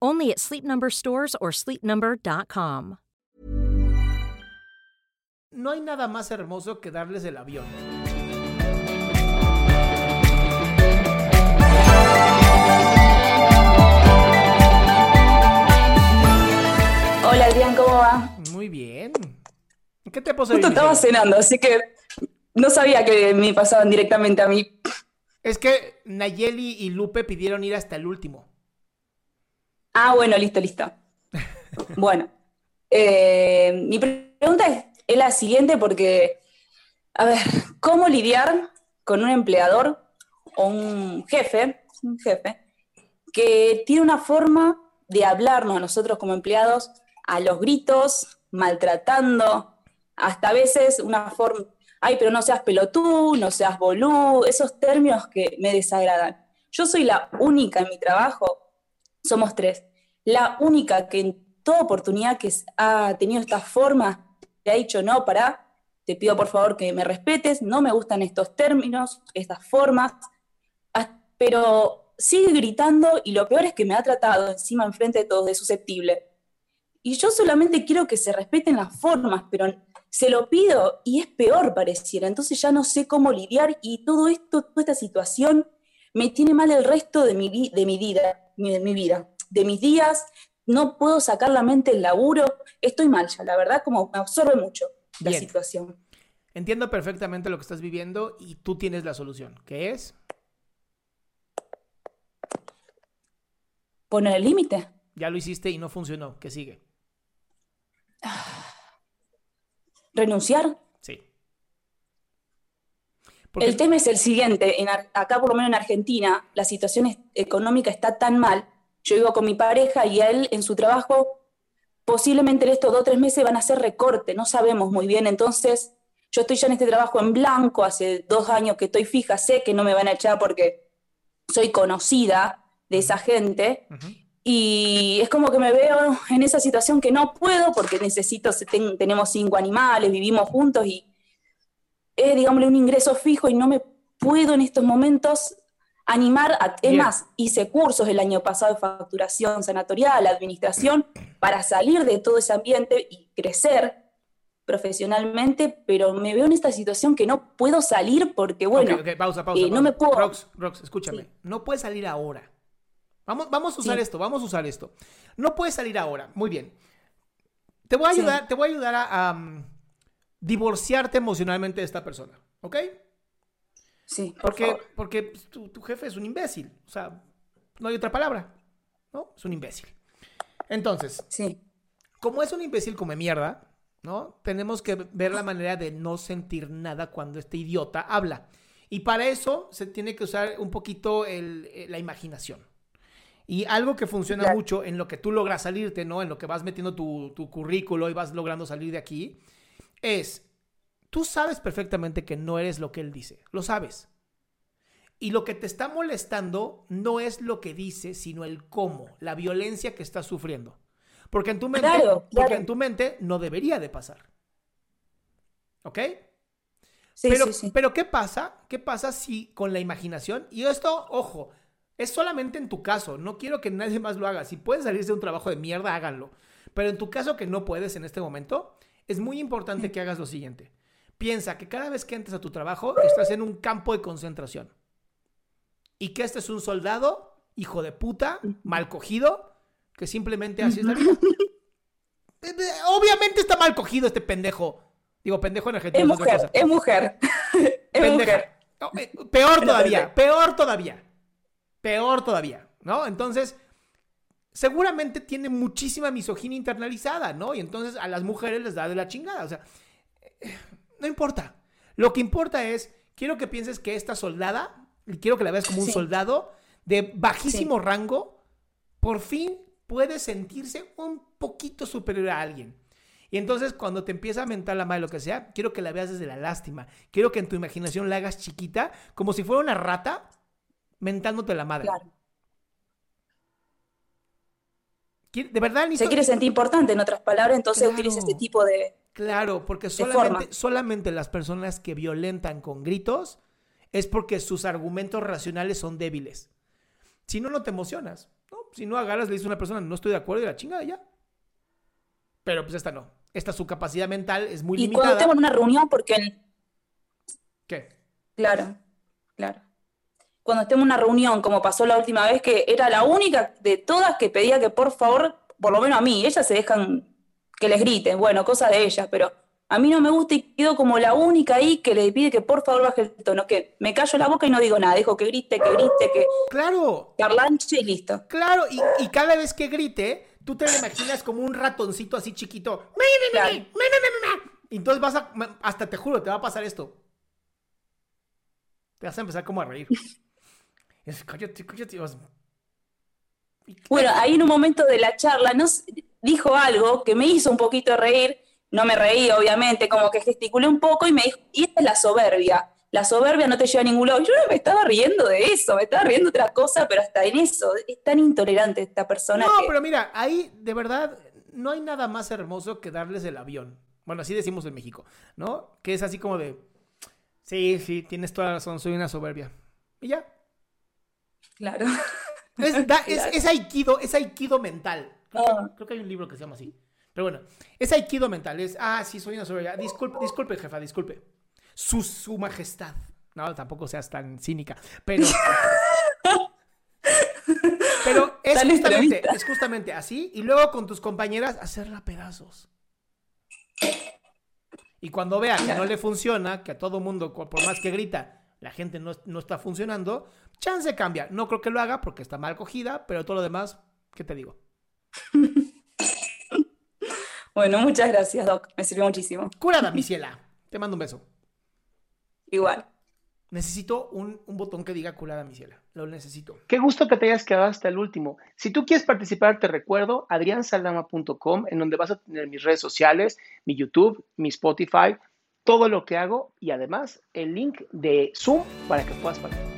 Only at Sleep Number stores or sleepnumber.com. No hay nada más hermoso que darles el avión. Hola Adrián, ¿cómo va? Muy bien. ¿Qué te pasó? Justo estaba cenando, así que no sabía que me pasaban directamente a mí. Es que Nayeli y Lupe pidieron ir hasta el último. Ah, bueno, listo, listo. bueno, eh, mi pregunta es, la siguiente porque, a ver, ¿cómo lidiar con un empleador o un jefe, un jefe, que tiene una forma de hablarnos a nosotros como empleados a los gritos, maltratando, hasta a veces una forma, ay, pero no seas pelotú, no seas bolú, esos términos que me desagradan. Yo soy la única en mi trabajo, somos tres, la única que en toda oportunidad que ha tenido esta forma, te ha dicho, no, para, te pido por favor que me respetes, no me gustan estos términos, estas formas, ah, pero sigue gritando y lo peor es que me ha tratado encima enfrente de todos de susceptible. Y yo solamente quiero que se respeten las formas, pero se lo pido y es peor pareciera. Entonces ya no sé cómo lidiar y todo esto, toda esta situación me tiene mal el resto de mi, de mi vida, de mi vida, de mis días. No puedo sacar la mente del laburo. Estoy mal ya, la verdad, como me absorbe mucho la Bien. situación. Entiendo perfectamente lo que estás viviendo y tú tienes la solución, que es Poner el límite. ya lo hiciste y no funcionó, ¿qué sigue? Renunciar. Sí. El tema es el siguiente, en acá por lo menos en Argentina, la situación económica está tan mal. Yo vivo con mi pareja y él en su trabajo, posiblemente en estos dos o tres meses van a hacer recorte, no sabemos muy bien. Entonces, yo estoy ya en este trabajo en blanco, hace dos años que estoy fija, sé que no me van a echar porque soy conocida de esa gente. Y es como que me veo en esa situación que no puedo porque necesito, ten- tenemos cinco animales, vivimos juntos y es, digámosle, un ingreso fijo y no me puedo en estos momentos animar a... Es Bien. hice cursos el año pasado de facturación sanatorial, administración, para salir de todo ese ambiente y crecer profesionalmente, pero me veo en esta situación que no puedo salir porque, bueno, ok, ok, pausa, pausa. eh, no pausa. me puedo... Rox, Rox, escúchame. Sí. No puedes salir ahora. Vamos, vamos a usar Sí. esto, vamos a usar esto. No puedes salir ahora. Muy bien. Te voy a Sí. ayudar, te voy a ayudar a, a, um, divorciarte emocionalmente de esta persona, ¿ok? Sí, por Porque, favor. porque pues, tu, tu jefe es un imbécil. O sea, no hay otra palabra. ¿No? Es un imbécil. Entonces, Sí, como es un imbécil come mierda, ¿no? Tenemos que ver la manera de no sentir nada cuando este idiota habla. Y para eso se tiene que usar un poquito el- eh, la imaginación. Y algo que funciona Claro. mucho en lo que tú logras salirte, ¿no? En lo que vas metiendo tu, tu currículo y vas logrando salir de aquí, es, tú sabes perfectamente que no eres lo que él dice, lo sabes. Y lo que te está molestando no es lo que dice, sino el cómo, la violencia que estás sufriendo. Porque en tu mente, Claro, porque en tu mente no debería de pasar. ¿Ok? Sí, pero, sí, sí. pero ¿qué pasa? ¿Qué pasa si con la imaginación? Y esto, ojo, es solamente en tu caso. No quiero que nadie más lo haga. Si pueden salirse de un trabajo de mierda, háganlo. Pero en tu caso que no puedes en este momento, es muy importante que hagas lo siguiente. Piensa que cada vez que entres a tu trabajo, estás en un campo de concentración. Y que este es un soldado, hijo de puta, mal cogido, que simplemente así es la vida. Eh, eh, Obviamente está mal cogido este pendejo. Digo, pendejo en Argentina. Es mujer, es mujer. es Pendeja. mujer. Eh, peor todavía, peor todavía. Peor todavía, ¿no? Entonces, seguramente tiene muchísima misoginia internalizada, ¿no? Y entonces a las mujeres les da de la chingada. O sea, eh, no importa. Lo que importa es, quiero que pienses que esta soldada, y quiero que la veas como un Sí. soldado de bajísimo rango, por fin puede sentirse un poquito superior a alguien. Y entonces cuando te empieza a mentar la madre lo que sea, quiero que la veas desde la lástima. Quiero que en tu imaginación la hagas chiquita, como si fuera una rata mentándote la madre. Claro. De verdad, Se quiere sentir importante, en otras palabras, entonces Claro. utiliza este tipo de... Claro, porque solamente, solamente las personas que violentan con gritos es porque sus argumentos racionales son débiles. Si no, no te emocionas. ¿no? Si no agarras, le dices a una persona, no estoy de acuerdo y la chingada ya. Pero pues esta no. Esta su capacidad mental es muy Y cuando limitada. estemos en una reunión, porque... ¿Qué? Claro, claro. Cuando estemos en una reunión, como pasó la última vez, que era la única de todas que pedía que por favor, por lo menos a mí, ellas se dejan que les griten, bueno, cosa de ellas, pero a mí no me gusta y quedo como la única ahí que le pide que por favor baje el tono, que me callo la boca y no digo nada, dejo que grite, que grite, que Claro, parlanche y listo. claro. Y, y cada vez que grite, tú te lo imaginas como un ratoncito así chiquito. Claro. Y entonces vas a, hasta te juro, te va a pasar esto. Te vas a empezar como a reír. Y es, cállate, cállate. vas- Bueno, ahí en un momento de la charla nos dijo algo que me hizo un poquito reír, no me reí obviamente, como que gesticulé un poco y me dijo, y esta es la soberbia, la soberbia no te lleva a ningún lado. Yo no me estaba riendo de eso, me estaba riendo de otra cosa, pero hasta en eso, es tan intolerante esta persona No, que... pero mira, ahí de verdad no hay nada más hermoso que darles el avión. Bueno, así decimos en México, ¿no? Que es así como de, sí, sí, tienes toda la razón, soy una soberbia. Y ya. Claro. Es, da- es, Claro. es aikido, es aikido mental. Creo que, Ah. creo que hay un libro que se llama así. Pero bueno, es aikido mental. Es, ah, sí, soy una soberbia. Disculpe, disculpe, jefa, disculpe. Su, su majestad. No, tampoco seas tan cínica. Pero. pero es Tan justamente, es justamente así. Y luego con tus compañeras hacerla pedazos. Y cuando vea que no le funciona, que a todo mundo, por más que grita, la gente no, no está funcionando, chance cambia. No creo que lo haga porque está mal cogida, pero todo lo demás, ¿qué te digo? Bueno, muchas gracias, Doc, me sirvió muchísimo. Curada, mi ciela. Te mando un beso. Igual. Necesito un, un botón que diga curada, mi ciela. Lo necesito. Qué gusto que te hayas quedado hasta el último. Si tú quieres participar, te recuerdo adriansaldama.com, en donde vas a tener mis redes sociales, mi YouTube, mi Spotify, todo lo que hago y además el link de Zoom para que puedas participar.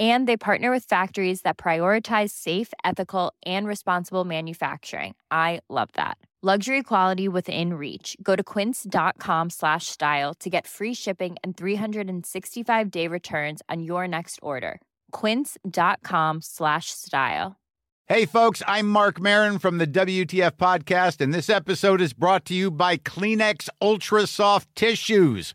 And they partner with factories that prioritize safe, ethical, and responsible manufacturing. I love that. Luxury quality within reach. Go to quince.com slash style to get free shipping and 365 day returns on your next order. Quince.com slash style. Hey, folks, I'm Mark Marin from the WTF Podcast, and this episode is brought to you by Kleenex Ultra Soft Tissues,